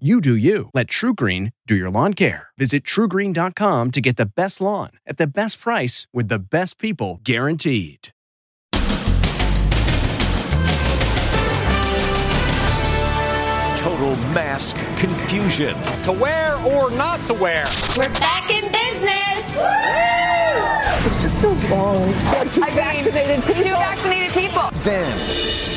You do you. Let TruGreen do your lawn care. Visit trugreen.com to get the best lawn at the best price with the best people guaranteed. Total mask confusion. To wear or not to wear. We're back in business. This just feels wrong. Two I mean, vaccinated people. Two vaccinated people. Then,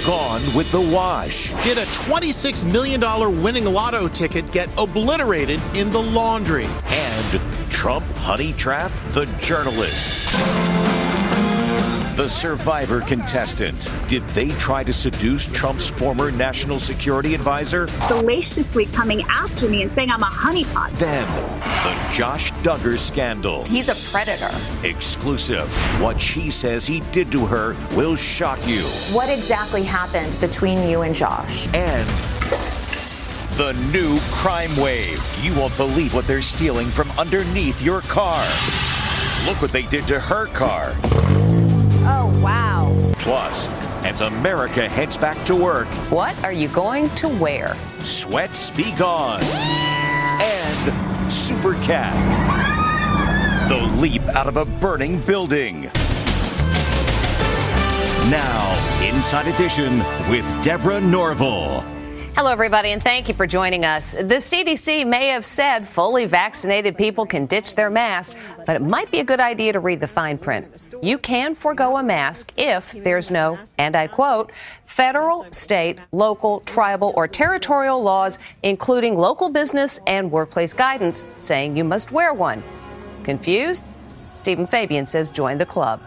gone with the wash. Did a $26 million winning lotto ticket get obliterated in the laundry? And Trump honey trap the journalist. The survivor contestant. Did they try to seduce Trump's former national security advisor? Salaciously coming after me and saying I'm a honeypot. Then, the Josh Duggar scandal. He's a predator. Exclusive. What she says he did to her will shock you. What exactly happened between you and Josh? And the new crime wave. You won't believe what they're stealing from underneath your car. Look what they did to her car. Plus, as America heads back to work, What are you going to wear? sweats be gone. And Super Cat. The leap out of a burning building. Now, Inside Edition with Deborah Norville. Hello, everybody, and thank you for joining us. The CDC may have said fully vaccinated people can ditch their masks, but it might be a good idea to read the fine print. You can forego a mask if there's no, and I quote, federal, state, local, tribal, or territorial laws, including local business and workplace guidance, saying you must wear one. Confused? Stephen Fabian says join the club.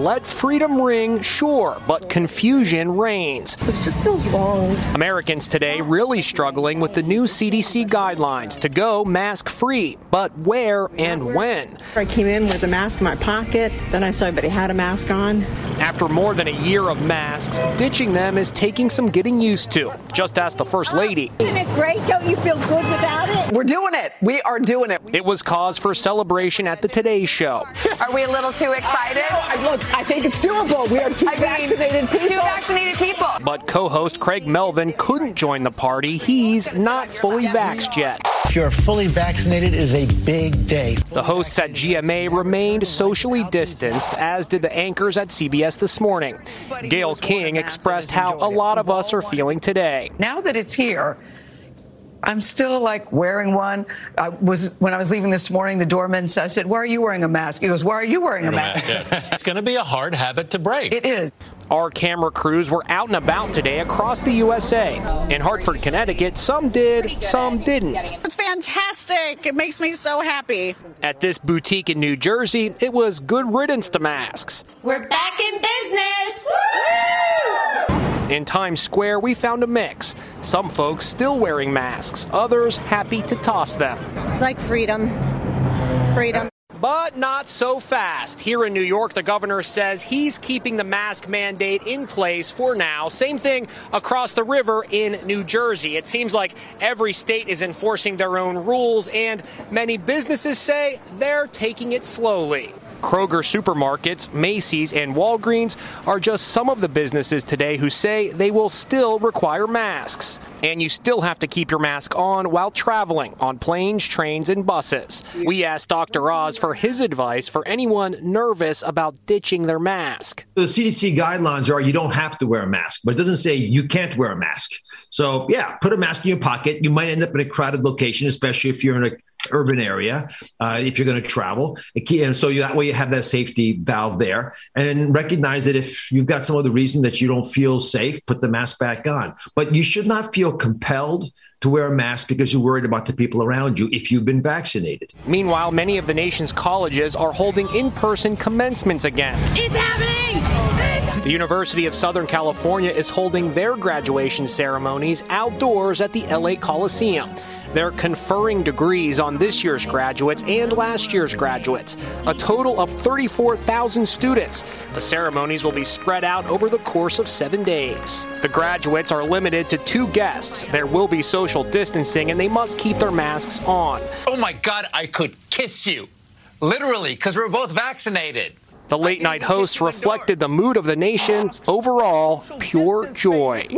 Let freedom ring, sure, but confusion reigns. This just feels wrong. Americans today really struggling with the new CDC guidelines to go mask free, but where and when. I came in with a mask in my pocket. Then I saw everybody had a mask on. After more than a year of masks, ditching them is taking some getting used to. Just ask the First Lady. Isn't it great? Don't you feel good without it? We're doing it. We are doing it. It was cause for celebration at the Today Show. Are we a little too excited? I, look, I think it's doable. We are two I mean, vaccinated people. Two vaccinated people. But co host Craig Melvin couldn't join the party. He's not fully vaxxed yet. If you're fully vaccinated, is a big day. The hosts at GMA remained socially distanced, as did the anchors at CBS this morning. Gayle King expressed how a lot of us are feeling today. Now that it's here, I'm still like wearing one. I was when I was leaving this morning. The doorman said, "I said, why are you wearing a mask?" He goes, "Why are you wearing a mask?" it's going to be a hard habit to break. It is. Our camera crews were out and about today across the USA. In Hartford, Connecticut, some did, some didn't. It's fantastic. It makes me so happy. At this boutique in New Jersey, it was good riddance to masks. We're back in business. In Times Square, we found a mix. Some folks still wearing masks, others happy to toss them. It's like freedom. Freedom. But not so fast. Here in New York, the governor says he's keeping the mask mandate in place for now. Same thing across the river in New Jersey. It seems like every state is enforcing their own rules, and many businesses say they're taking it slowly. Kroger supermarkets, Macy's, and Walgreens are just some of the businesses today who say they will still require masks. And you still have to keep your mask on while traveling on planes, trains, and buses. We asked Dr. Oz for his advice for anyone nervous about ditching their mask. The CDC guidelines are you don't have to wear a mask, but it doesn't say you can't wear a mask. So, yeah, put a mask in your pocket. You might end up in a crowded location, especially if you're in a urban area uh, if you're going to travel and so you, that way you have that safety valve there and recognize that if you've got some other reason that you don't feel safe put the mask back on but you should not feel compelled to wear a mask because you're worried about the people around you if you've been vaccinated. Meanwhile, many of the nation's colleges are holding in person commencements again. It's happening! The University of Southern California is holding their graduation ceremonies outdoors at the LA Coliseum. They're conferring degrees on this year's graduates and last year's graduates, a total of 34,000 students. The ceremonies will be spread out over the course of seven days. The graduates are limited to two guests. There will be social distancing and they must keep their masks on. Oh my God, I could kiss you. Literally, because we're both vaccinated. The late night hosts reflected the mood of the nation. Overall, pure joy.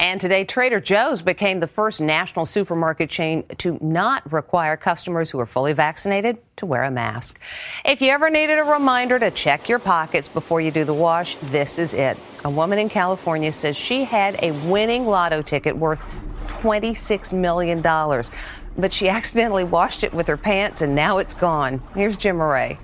And today, Trader Joe's became the first national supermarket chain to not require customers who are fully vaccinated to wear a mask. If you ever needed a reminder to check your pockets before you do the wash, this is it. A woman in California says she had a winning lotto ticket worth $26 million, but she accidentally washed it with her pants and now it's gone. Here's Jim Moret.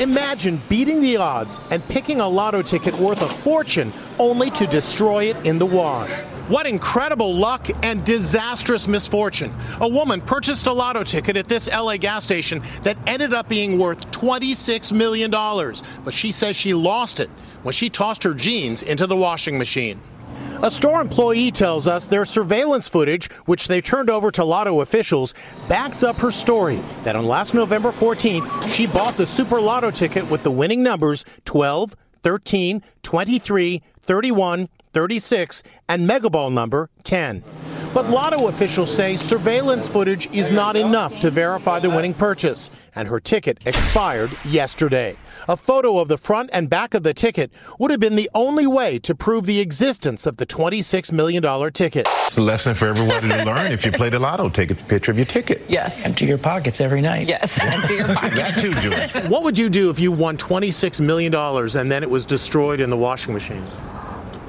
Imagine beating the odds and picking a lotto ticket worth a fortune only to destroy it in the wash. What incredible luck and disastrous misfortune. A woman purchased a lotto ticket at this LA gas station that ended up being worth $26 million, but she says she lost it when she tossed her jeans into the washing machine. A store employee tells us their surveillance footage, which they turned over to Lotto officials, backs up her story that on last November 14th, she bought the Super Lotto ticket with the winning numbers 12, 13, 23, 31, 36, and Megaball number 10. But Lotto officials say surveillance footage is not enough to verify the winning purchase, and her ticket expired yesterday. A photo of the front and back of the ticket would have been the only way to prove the existence of the $26 million ticket. It's a lesson for everyone to learn. If you play the lotto, take a picture of your ticket. Yes. Empty your pockets every night. Yes. Empty your pockets. that too, Julie. What would you do if you won $26 million and then it was destroyed in the washing machine?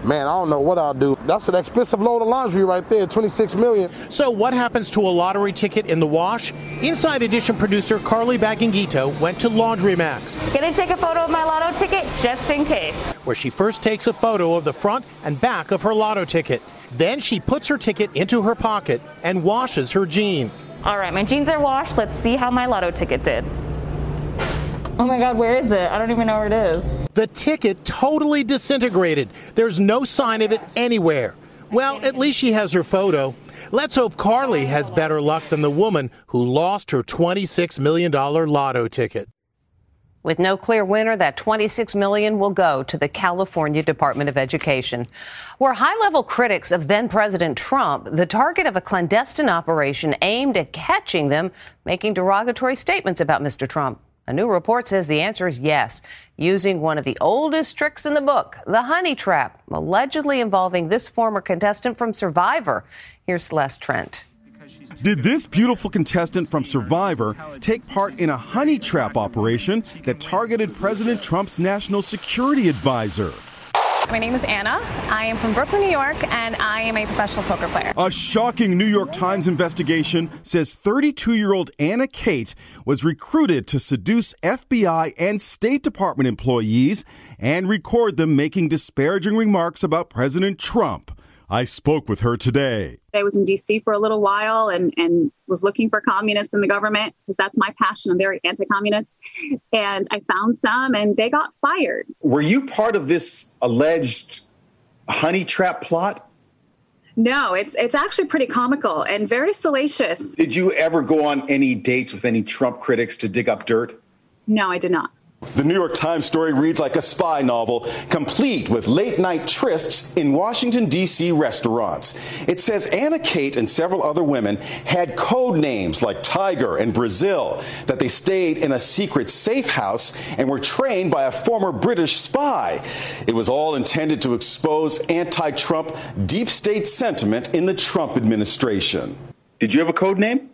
Man, I don't know what I'll do. That's an expensive load of laundry right there, 26 million. So what happens to a lottery ticket in the wash? Inside Edition producer Carly Bagangito went to Laundry Max. Gonna take a photo of my lotto ticket just in case. Where she first takes a photo of the front and back of her lotto ticket. Then she puts her ticket into her pocket and washes her jeans. All right, my jeans are washed. Let's see how my lotto ticket did. Oh my God, where is it? I don't even know where it is. The ticket totally disintegrated. There's no sign of it anywhere. Well, at least she has her photo. Let's hope Carly has better luck than the woman who lost her $26 million lotto ticket. With no clear winner, that 26 million will go to the California Department of Education. Were high-level critics of then-President Trump the target of a clandestine operation aimed at catching them making derogatory statements about Mr. Trump? A new report says the answer is yes, using one of the oldest tricks in the book, the honey trap, allegedly involving this former contestant from Survivor. Here's Celeste Trent. Did this beautiful contestant from Survivor take part in a honey trap operation that targeted President Trump's national security advisor? My name is Anna. I am from Brooklyn, New York, and I am a professional poker player. A shocking New York Times investigation says 32 year old Anna Khait was recruited to seduce FBI and State Department employees and record them making disparaging remarks about President Trump. I spoke with her today. I was in DC for a little while and, and was looking for communists in the government because that's my passion. I'm very anti communist. And I found some and they got fired. Were you part of this alleged honey trap plot? No, it's it's actually pretty comical and very salacious. Did you ever go on any dates with any Trump critics to dig up dirt? No, I did not. The New York Times story reads like a spy novel, complete with late night trysts in Washington, D.C. restaurants. It says Anna Khait and several other women had code names like Tiger and Brazil, that they stayed in a secret safe house and were trained by a former British spy. It was all intended to expose anti Trump deep state sentiment in the Trump administration. Did you have a code name?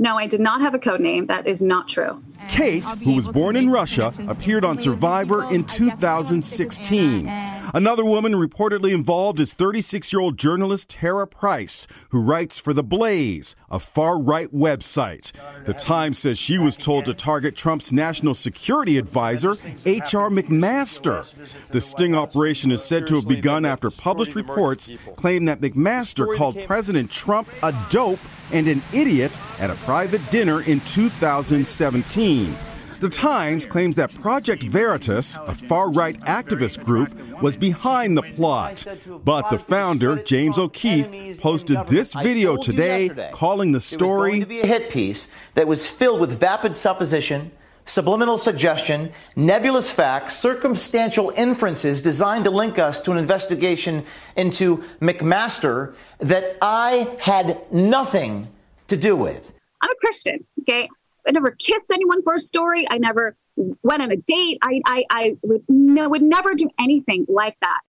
No, I did not have a code name. That is not true. Khait, who was born in Russia, appeared on Survivor in 2016. Another woman reportedly involved is 36 year old journalist Tara Price, who writes for The Blaze, a far right website. The Times says she was told to target Trump's national security advisor, H.R. McMaster. The sting operation is said to have begun after published reports claim that McMaster called President Trump a dope and an idiot at a private dinner in 2017. The Times claims that Project Veritas, a far right activist group, was behind the plot. But the founder, James O'Keefe, posted this video today calling the story to be a hit piece that was filled with vapid supposition, subliminal suggestion, nebulous facts, circumstantial inferences designed to link us to an investigation into McMaster that I had nothing to do with. I'm a Christian, okay? I never kissed anyone for a story. I never went on a date. I, I, I would, no, would never do anything like that.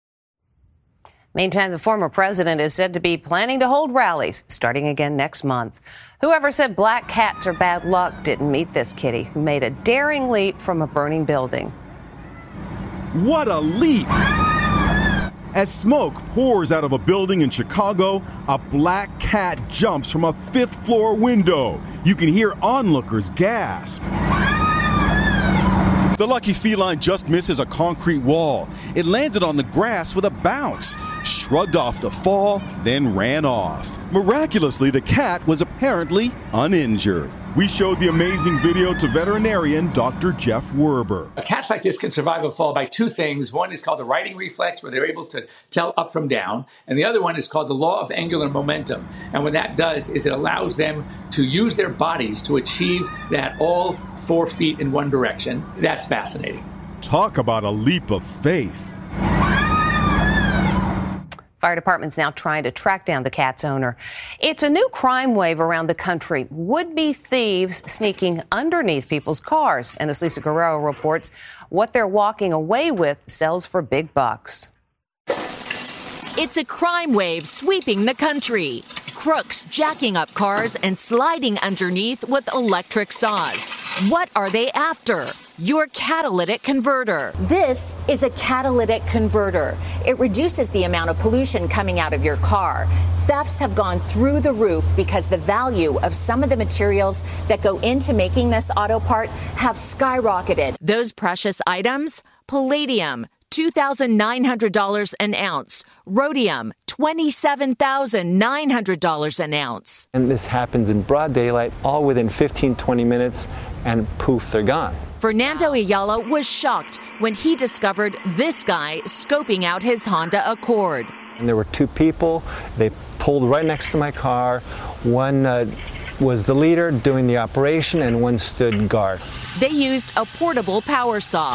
Meantime, the former president is said to be planning to hold rallies starting again next month. Whoever said black cats are bad luck didn't meet this kitty who made a daring leap from a burning building. What a leap! As smoke pours out of a building in Chicago, a black cat jumps from a fifth floor window. You can hear onlookers gasp. The lucky feline just misses a concrete wall. It landed on the grass with a bounce, shrugged off the fall, then ran off. Miraculously, the cat was apparently uninjured. We showed the amazing video to veterinarian Dr. Jeff Werber. A Cats like this can survive a fall by two things. One is called the righting reflex, where they're able to tell up from down, and the other one is called the law of angular momentum. And what that does is it allows them to use their bodies to achieve that all four feet in one direction. That's fascinating. Talk about a leap of faith. Fire department's now trying to track down the cat's owner. It's a new crime wave around the country. Would be thieves sneaking underneath people's cars. And as Lisa Guerrero reports, what they're walking away with sells for big bucks. It's a crime wave sweeping the country. Crooks jacking up cars and sliding underneath with electric saws. What are they after? Your catalytic converter. This is a catalytic converter. It reduces the amount of pollution coming out of your car. Thefts have gone through the roof because the value of some of the materials that go into making this auto part have skyrocketed. Those precious items? Palladium, $2,900 an ounce. Rhodium, $27,900 an ounce. And this happens in broad daylight, all within 15, 20 minutes, and poof, they're gone. Fernando Ayala was shocked when he discovered this guy scoping out his Honda Accord. And there were two people. They pulled right next to my car. One uh, was the leader doing the operation, and one stood guard. They used a portable power saw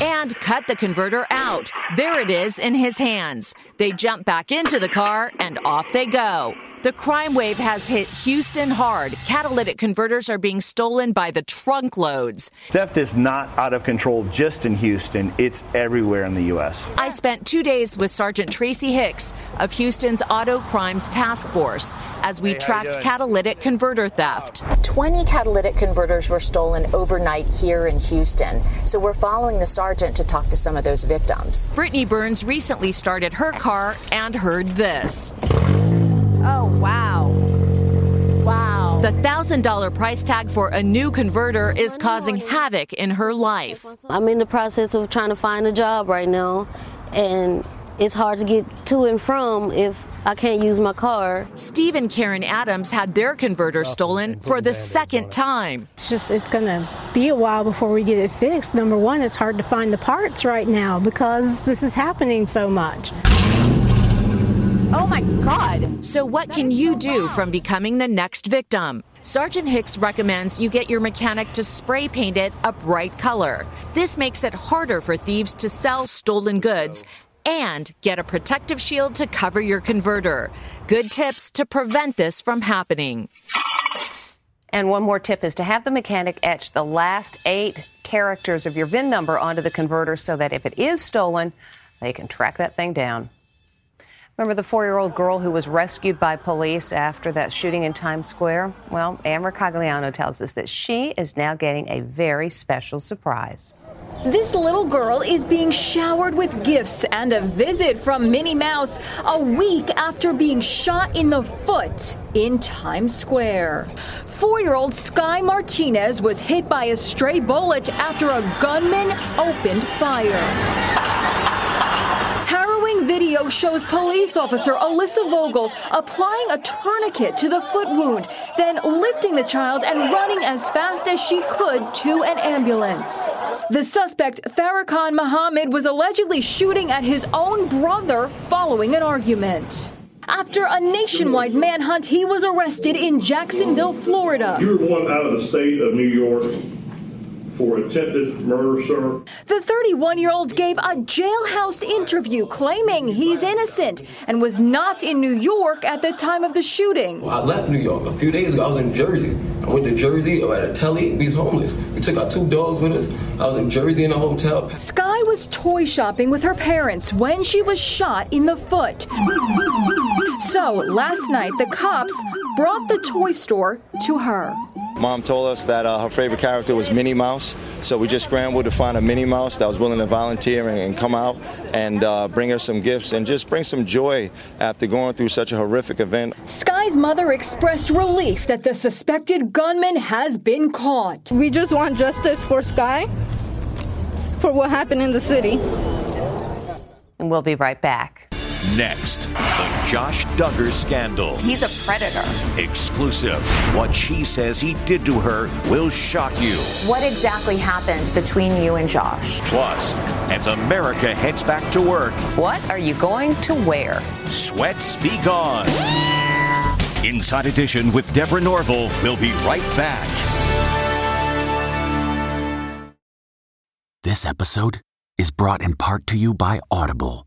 and cut the converter out. There it is in his hands. They jump back into the car and off they go. The crime wave has hit Houston hard. Catalytic converters are being stolen by the trunk loads. Theft is not out of control just in Houston, it's everywhere in the U.S. I spent two days with Sergeant Tracy Hicks of Houston's Auto Crimes Task Force as we Hey, tracked catalytic converter theft. 20 catalytic converters were stolen overnight here in Houston. So we're following the sergeant to talk to some of those victims. Brittany Burns recently started her car and heard this. The $1,000 price tag for a new converter is causing havoc in her life. I'm in the process of trying to find a job right now, and it's hard to get to and from if I can't use my car. Steve and Karen Adams had their converter stolen for the second time. It's just it's going to be a while before we get it fixed. Number one, it's hard to find the parts right now because this is happening so much. Oh my God! So, what can you do from becoming the next victim? Sergeant Hicks recommends you get your mechanic to spray paint it a bright color. This makes it harder for thieves to sell stolen goods and get a protective shield to cover your converter. Good tips to prevent this from happening. And one more tip is to have the mechanic etch the last eight characters of your VIN number onto the converter so that if it is stolen, they can track that thing down. Remember the four year old girl who was rescued by police after that shooting in Times Square? Well, Amber Cagliano tells us that she is now getting a very special surprise. This little girl is being showered with gifts and a visit from Minnie Mouse a week after being shot in the foot in Times Square. Four year old Sky Martinez was hit by a stray bullet after a gunman opened fire. Video shows police officer Alyssa Vogel applying a tourniquet to the foot wound, then lifting the child and running as fast as she could to an ambulance. The suspect, Farrakhan Muhammad, was allegedly shooting at his own brother following an argument. After a nationwide manhunt, he was arrested in Jacksonville, Florida. You're one out of the state of New York for attempted murder, sir. The 31 year old gave a jailhouse interview claiming he's innocent and was not in New York at the time of the shooting. Well, I left New York a few days ago. I was in Jersey. I went to Jersey at a telly. He's homeless. We took our two dogs with us. I was in Jersey in a hotel. Sky was toy shopping with her parents when she was shot in the foot. So last night, the cops brought the toy store to her. Mom told us that uh, her favorite character was Minnie Mouse, so we just scrambled to find a Minnie Mouse that was willing to volunteer and, and come out and uh, bring her some gifts and just bring some joy after going through such a horrific event. Sky's mother expressed relief that the suspected gunman has been caught. We just want justice for Sky for what happened in the city. And we'll be right back. Next, the Josh Duggar scandal. He's a predator. Exclusive. What she says he did to her will shock you. What exactly happened between you and Josh? Plus, as America heads back to work, what are you going to wear? Sweats be gone. Inside Edition with Deborah Norville. We'll be right back. This episode is brought in part to you by Audible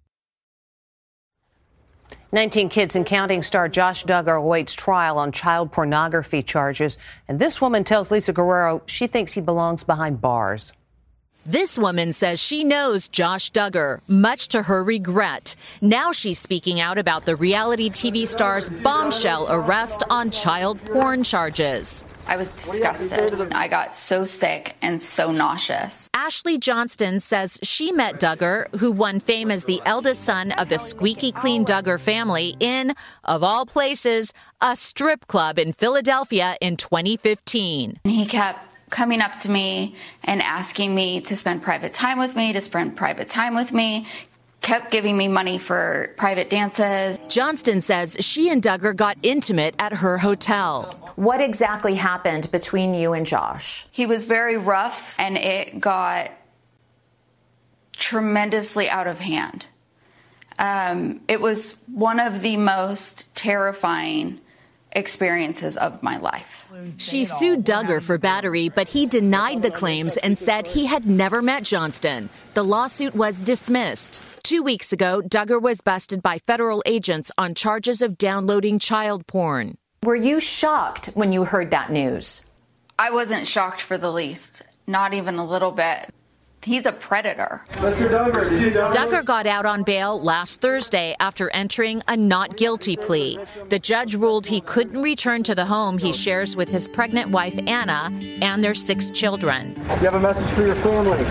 19 Kids and Counting star Josh Duggar awaits trial on child pornography charges. And this woman tells Lisa Guerrero she thinks he belongs behind bars. This woman says she knows Josh Duggar, much to her regret. Now she's speaking out about the reality TV star's bombshell arrest on child porn charges. I was disgusted. I got so sick and so nauseous. Ashley Johnston says she met Duggar, who won fame as the eldest son of the squeaky clean Duggar family, in, of all places, a strip club in Philadelphia in 2015. He kept coming up to me and asking me to spend private time with me, to spend private time with me, kept giving me money for private dances. Johnston says she and Duggar got intimate at her hotel. What exactly happened between you and Josh? He was very rough and it got tremendously out of hand. Um, it was one of the most terrifying experiences of my life. She sued Duggar for battery, but he denied the claims and said he had never met Johnston. The lawsuit was dismissed. Two weeks ago, Duggar was busted by federal agents on charges of downloading child porn. Were you shocked when you heard that news? I wasn't shocked for the least, not even a little bit. He's a predator. Duggar got out on bail last Thursday after entering a not guilty plea. The judge ruled he couldn't return to the home he shares with his pregnant wife, Anna, and their six children. You have a message for your family.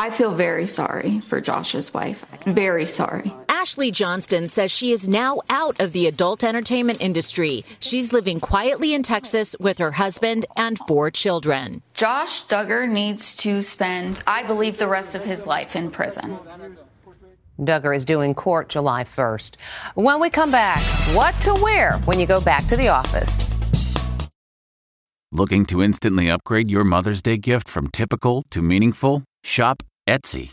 I feel very sorry for Josh's wife. Very sorry. Ashley Johnston says she is now out of the adult entertainment industry. She's living quietly in Texas with her husband and four children. Josh Duggar needs to spend, I believe, the rest of his life in prison. Duggar is due in court July 1st. When we come back, what to wear when you go back to the office. Looking to instantly upgrade your Mother's Day gift from typical to meaningful? Shop Etsy.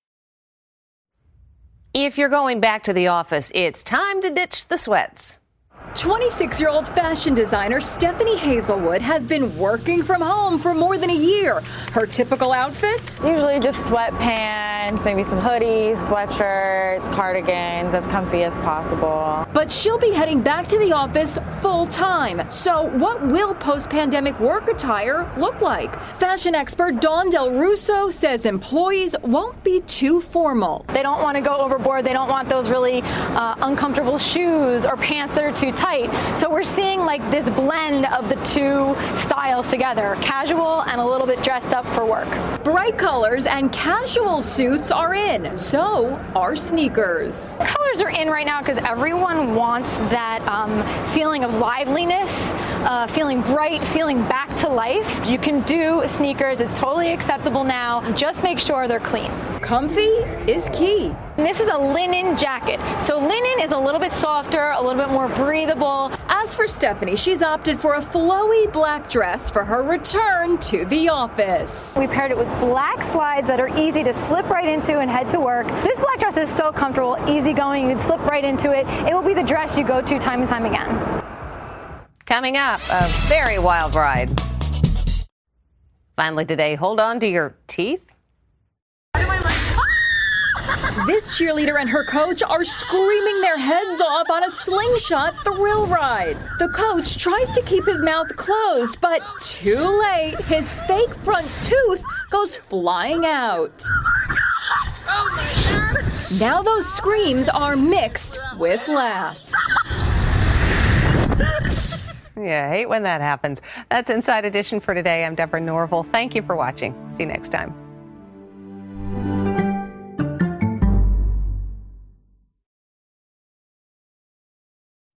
If you're going back to the office, it's time to ditch the sweats. 26 year old fashion designer Stephanie Hazelwood has been working from home for more than a year. Her typical outfits? Usually just sweatpants, maybe some hoodies, sweatshirts, cardigans, as comfy as possible. But she'll be heading back to the office full time. So, what will post pandemic work attire look like? Fashion expert Dawn Del Russo says employees won't be too formal. They don't want to go overboard. They don't want those really uh, uncomfortable shoes or pants that are too tight. So we're seeing like this blend of the two styles together casual and a little bit dressed up for work. Bright colors and casual suits are in, so are sneakers. Colors are in right now because everyone wants that um, feeling of liveliness, uh, feeling bright, feeling back to life. You can do sneakers, it's totally acceptable now. Just make sure they're clean. Comfy is key. And this is a linen jacket. So linen is a little bit softer, a little bit more breathable. As for Stephanie, she's opted for a flowy black dress for her return to the office. We paired it with black slides that are easy to slip right into and head to work. This black dress is so comfortable, easy going. You can slip right into it. It will be the dress you go to time and time again. Coming up, a very wild ride. Finally today, hold on to your teeth. This cheerleader and her coach are screaming their heads off on a slingshot thrill ride. The coach tries to keep his mouth closed, but too late. His fake front tooth goes flying out. Now those screams are mixed with laughs. Yeah, I hate when that happens. That's Inside Edition for today. I'm Deborah Norville. Thank you for watching. See you next time.